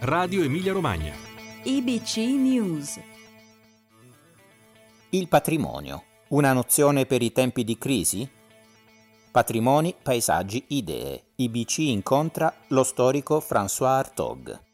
Radio Emilia Romagna. IBC News. Il patrimonio, una nozione per i tempi di crisi? Patrimoni, paesaggi, idee. IBC incontra lo storico François Artaud.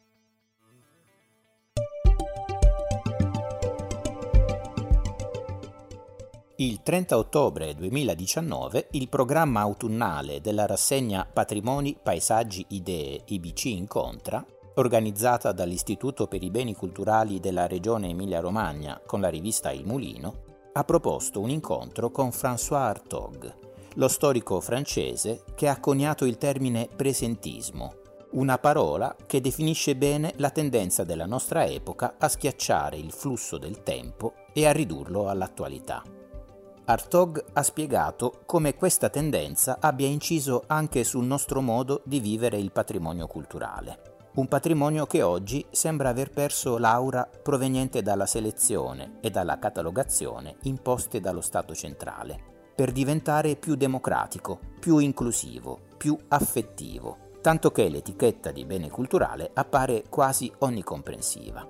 Il 30 ottobre 2019 il programma autunnale della rassegna Patrimoni, Paesaggi, Idee IBC Incontra, organizzata dall'Istituto per i Beni Culturali della Regione Emilia-Romagna con la rivista Il Mulino, ha proposto un incontro con François Artaud, lo storico francese che ha coniato il termine presentismo, una parola che definisce bene la tendenza della nostra epoca a schiacciare il flusso del tempo e a ridurlo all'attualità. Artaud ha spiegato come questa tendenza abbia inciso anche sul nostro modo di vivere il patrimonio culturale. Un patrimonio che oggi sembra aver perso l'aura proveniente dalla selezione e dalla catalogazione imposte dallo Stato centrale, per diventare più democratico, più inclusivo, più affettivo, tanto che l'etichetta di bene culturale appare quasi onnicomprensiva.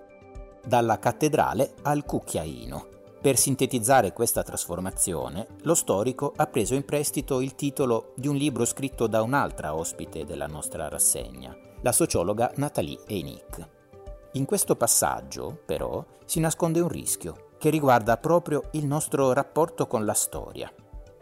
Dalla cattedrale al cucchiaino, per sintetizzare questa trasformazione, lo storico ha preso in prestito il titolo di un libro scritto da un'altra ospite della nostra rassegna, la sociologa Nathalie Einick. In questo passaggio, però, si nasconde un rischio che riguarda proprio il nostro rapporto con la storia.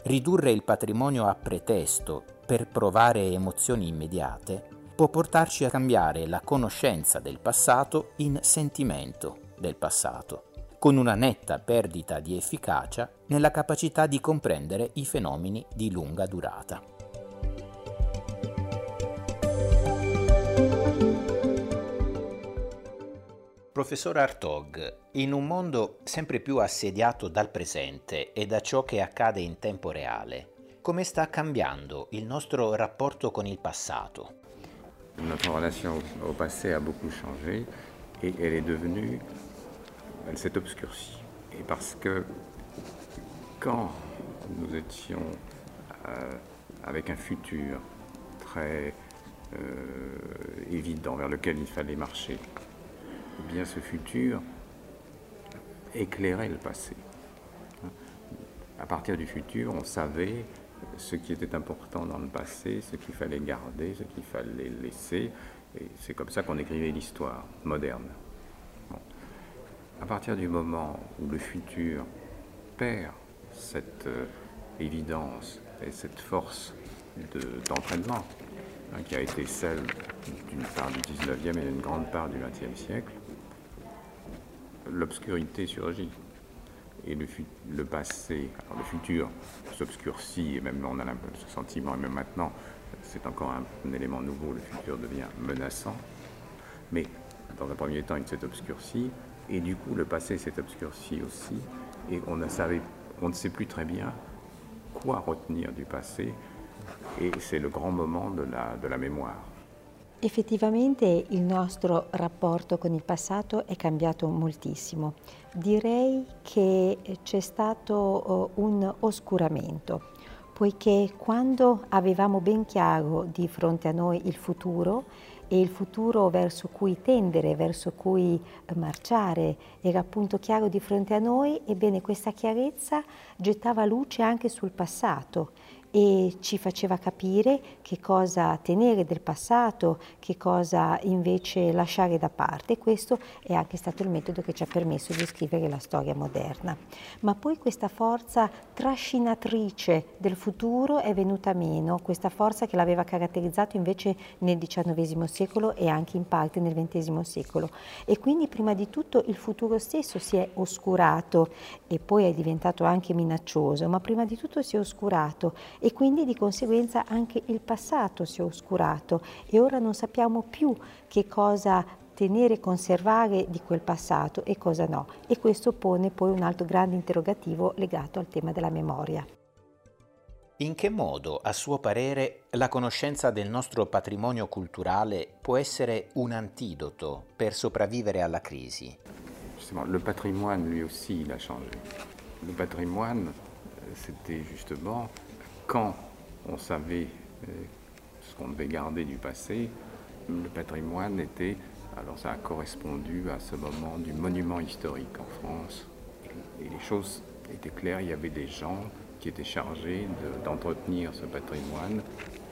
Ridurre il patrimonio a pretesto per provare emozioni immediate può portarci a cambiare la conoscenza del passato in sentimento del passato con una netta perdita di efficacia nella capacità di comprendere i fenomeni di lunga durata. Professor Artog, in un mondo sempre più assediato dal presente e da ciò che accade in tempo reale, come sta cambiando il nostro rapporto con il passato? Notre relation au passé a beaucoup changé et elle est devenue elle s'est obscurcie. Et parce que quand nous étions euh, avec un futur très euh, évident vers lequel il fallait marcher, eh bien ce futur éclairait le passé. À partir du futur, on savait ce qui était important dans le passé, ce qu'il fallait garder, ce qu'il fallait laisser. Et c'est comme ça qu'on écrivait l'histoire moderne. À partir du moment où le futur perd cette euh, évidence et cette force d'entraînement hein, qui a été celle d'une part du 19e et d'une grande part du 20e siècle, l'obscurité surgit. Et le, passé, alors le futur s'obscurcit, et même on a ce sentiment, et même maintenant, c'est encore un, un, élément nouveau, le futur devient menaçant. Mais dans un premier temps, il s'est obscurci, et du coup, le passé s'est obscurci aussi, et on, a savait, on ne sait plus très bien quoi retenir du passé, e c'est le grand moment de la, de la mémoire. Effettivamente il nostro rapporto con il passato è cambiato moltissimo. Direi che c'è stato uh, un oscuramento, poiché quando avevamo ben chiaro di fronte a noi il futuro, e il futuro verso cui tendere, verso cui eh, marciare. Era appunto chiaro di fronte a noi, ebbene questa chiarezza gettava luce anche sul passato e ci faceva capire che cosa tenere del passato, che cosa invece lasciare da parte. Questo è anche stato il metodo che ci ha permesso di scrivere la storia moderna. Ma poi questa forza trascinatrice del futuro è venuta meno, questa forza che l'aveva caratterizzato invece nel XIX secolo e anche in parte nel XX secolo. E quindi prima di tutto il futuro stesso si è oscurato e poi è diventato anche minaccioso, ma prima di tutto si è oscurato e quindi di conseguenza anche il passato si è oscurato e ora non sappiamo più che cosa tenere e conservare di quel passato e cosa no. E questo pone poi un altro grande interrogativo legato al tema della memoria. In che modo, a suo parere, la conoscenza del nostro patrimonio culturale può essere un antidoto per sopravvivere alla crisi? Le patrimoine, lui aussi, il a changé. Le patrimoine, c'était justement quand on savait euh, ce qu'on devait garder du passé, le patrimoine était, alors ça a correspondu à ce moment du monument historique en France. Et les choses étaient claires, il y avait des gens qui étaient chargés d'entretenir ce patrimoine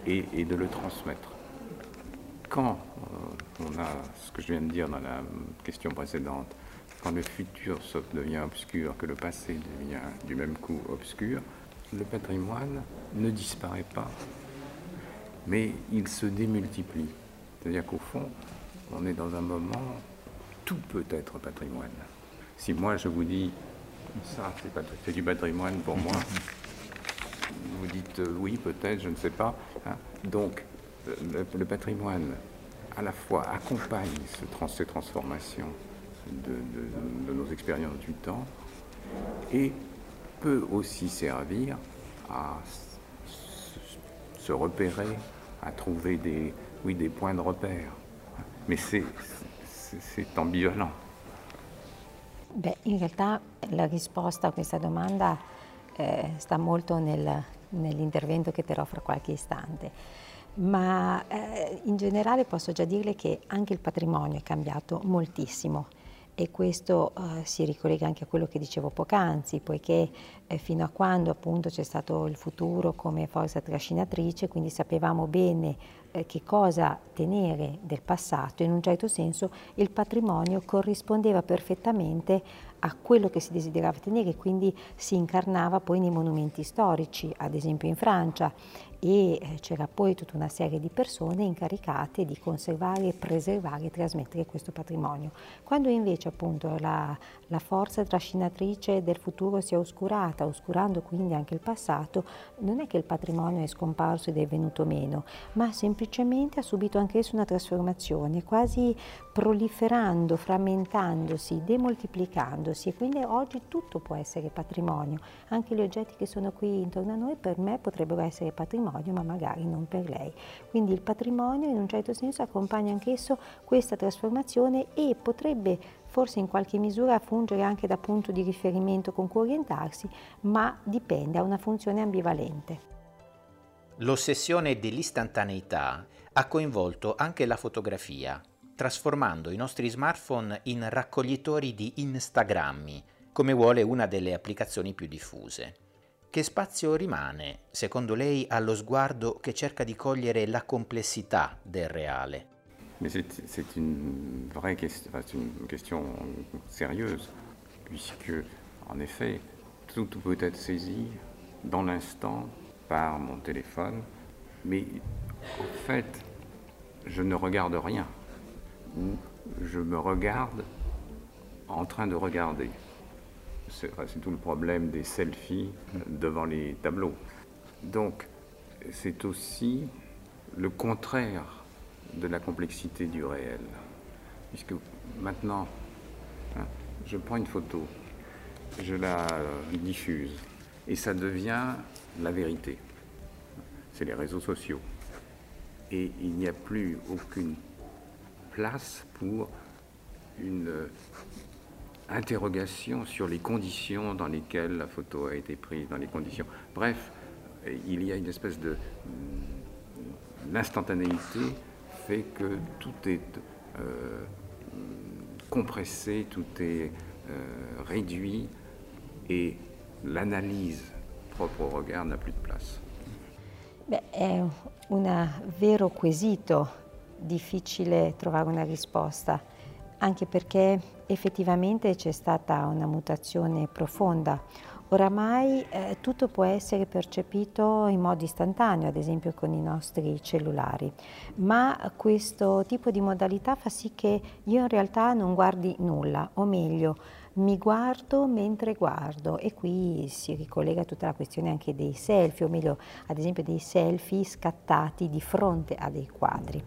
et, de le transmettre. Quand euh, on a ce que je viens de dire dans la question précédente, quand le futur devient obscur, que le passé devient du même coup obscur, le patrimoine ne disparaît pas, mais il se démultiplie. C'est-à-dire qu'au fond, on est dans un moment, tout peut être patrimoine. Si moi je vous dis, ça c'est du patrimoine pour moi, vous dites euh, oui peut-être, je ne sais pas. Hein. Donc le, patrimoine à la fois accompagne ces transformations de, nos expériences du temps et peut aussi servir à se repérer, à trouver des, oui, des points de repère. Mais c'est ambivalent. Beh, in realtà la risposta a questa domanda eh, sta molto nel, nell'intervento che terrò fra qualche istante, ma eh, in generale posso già dirle che anche il patrimonio è cambiato moltissimo e questo eh, si ricollega anche a quello che dicevo poc'anzi, poiché eh, fino a quando appunto c'è stato il futuro come forza trascinatrice, quindi sapevamo bene eh, che cosa tenere del passato, in un certo senso il patrimonio corrispondeva perfettamente a quello che si desiderava tenere, quindi si incarnava poi nei monumenti storici, ad esempio in Francia e eh, c'era poi tutta una serie di persone incaricate di conservare, preservare e trasmettere questo patrimonio. Quando invece appunto la, la forza trascinatrice del futuro si è oscurata, oscurando quindi anche il passato, non è che il patrimonio è scomparso ed è venuto meno, ma semplicemente ha subito anch'esso una trasformazione, quasi proliferando, frammentandosi, demoltiplicandosi e quindi oggi tutto può essere patrimonio, anche gli oggetti che sono qui intorno a noi per me potrebbero essere patrimonio, ma magari non per lei. Quindi il patrimonio in un certo senso accompagna anch'esso questa trasformazione e potrebbe forse in qualche misura fungere anche da punto di riferimento con cui orientarsi, ma dipende, ha una funzione ambivalente. L'ossessione dell'istantaneità ha coinvolto anche la fotografia, trasformando i nostri smartphone in raccoglitori di Instagrammi, come vuole una delle applicazioni più diffuse. Che spazio rimane, secondo lei, allo sguardo che cerca di cogliere la complessità del reale? Mais c'est une vraie question, une question sérieuse, puisque, en effet, tout peut être saisi dans l'instant par mon téléphone, mais en fait, je ne regarde rien, ou je me regarde en train de regarder. C'est tout le problème des selfies devant les tableaux. Donc, c'est aussi le contraire de la complexité du réel. Puisque maintenant, hein, je prends une photo, je la diffuse, et ça devient la vérité. C'est les réseaux sociaux. Et il n'y a plus aucune place pour une interrogation sur les conditions dans lesquelles la photo a été prise, dans les conditions. Bref, il y a une espèce de l'instantanéité fait que tout est euh, compressé, tout est euh, réduit et l'analyse propre au regard n'a plus de place. Beh, è un vero quesito, difficile trovare una risposta, anche perché effettivamente c'è stata una mutazione profonda. Oramai eh, tutto può essere percepito in modo istantaneo, ad esempio con i nostri cellulari, ma questo tipo di modalità fa sì che io in realtà non guardi nulla, o meglio, mi guardo mentre guardo e qui si ricollega tutta la questione anche dei selfie, o meglio, ad esempio dei selfie scattati di fronte a dei quadri.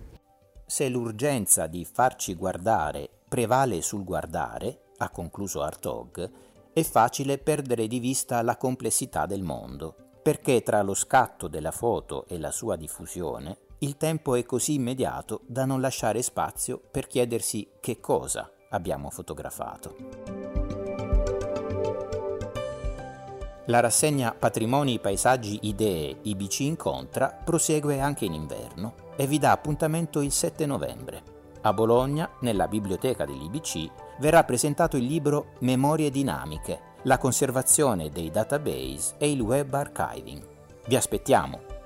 Se l'urgenza di farci guardare prevale sul guardare, ha concluso Artog, è facile perdere di vista la complessità del mondo, perché tra lo scatto della foto e la sua diffusione il tempo è così immediato da non lasciare spazio per chiedersi che cosa abbiamo fotografato. La rassegna Patrimoni, Paesaggi, Idee IBC Incontra prosegue anche in inverno e vi dà appuntamento il 7 novembre. A Bologna, nella biblioteca dell'IBC, verrà presentato il libro Memorie dinamiche, la conservazione dei database e il web archiving. Vi aspettiamo!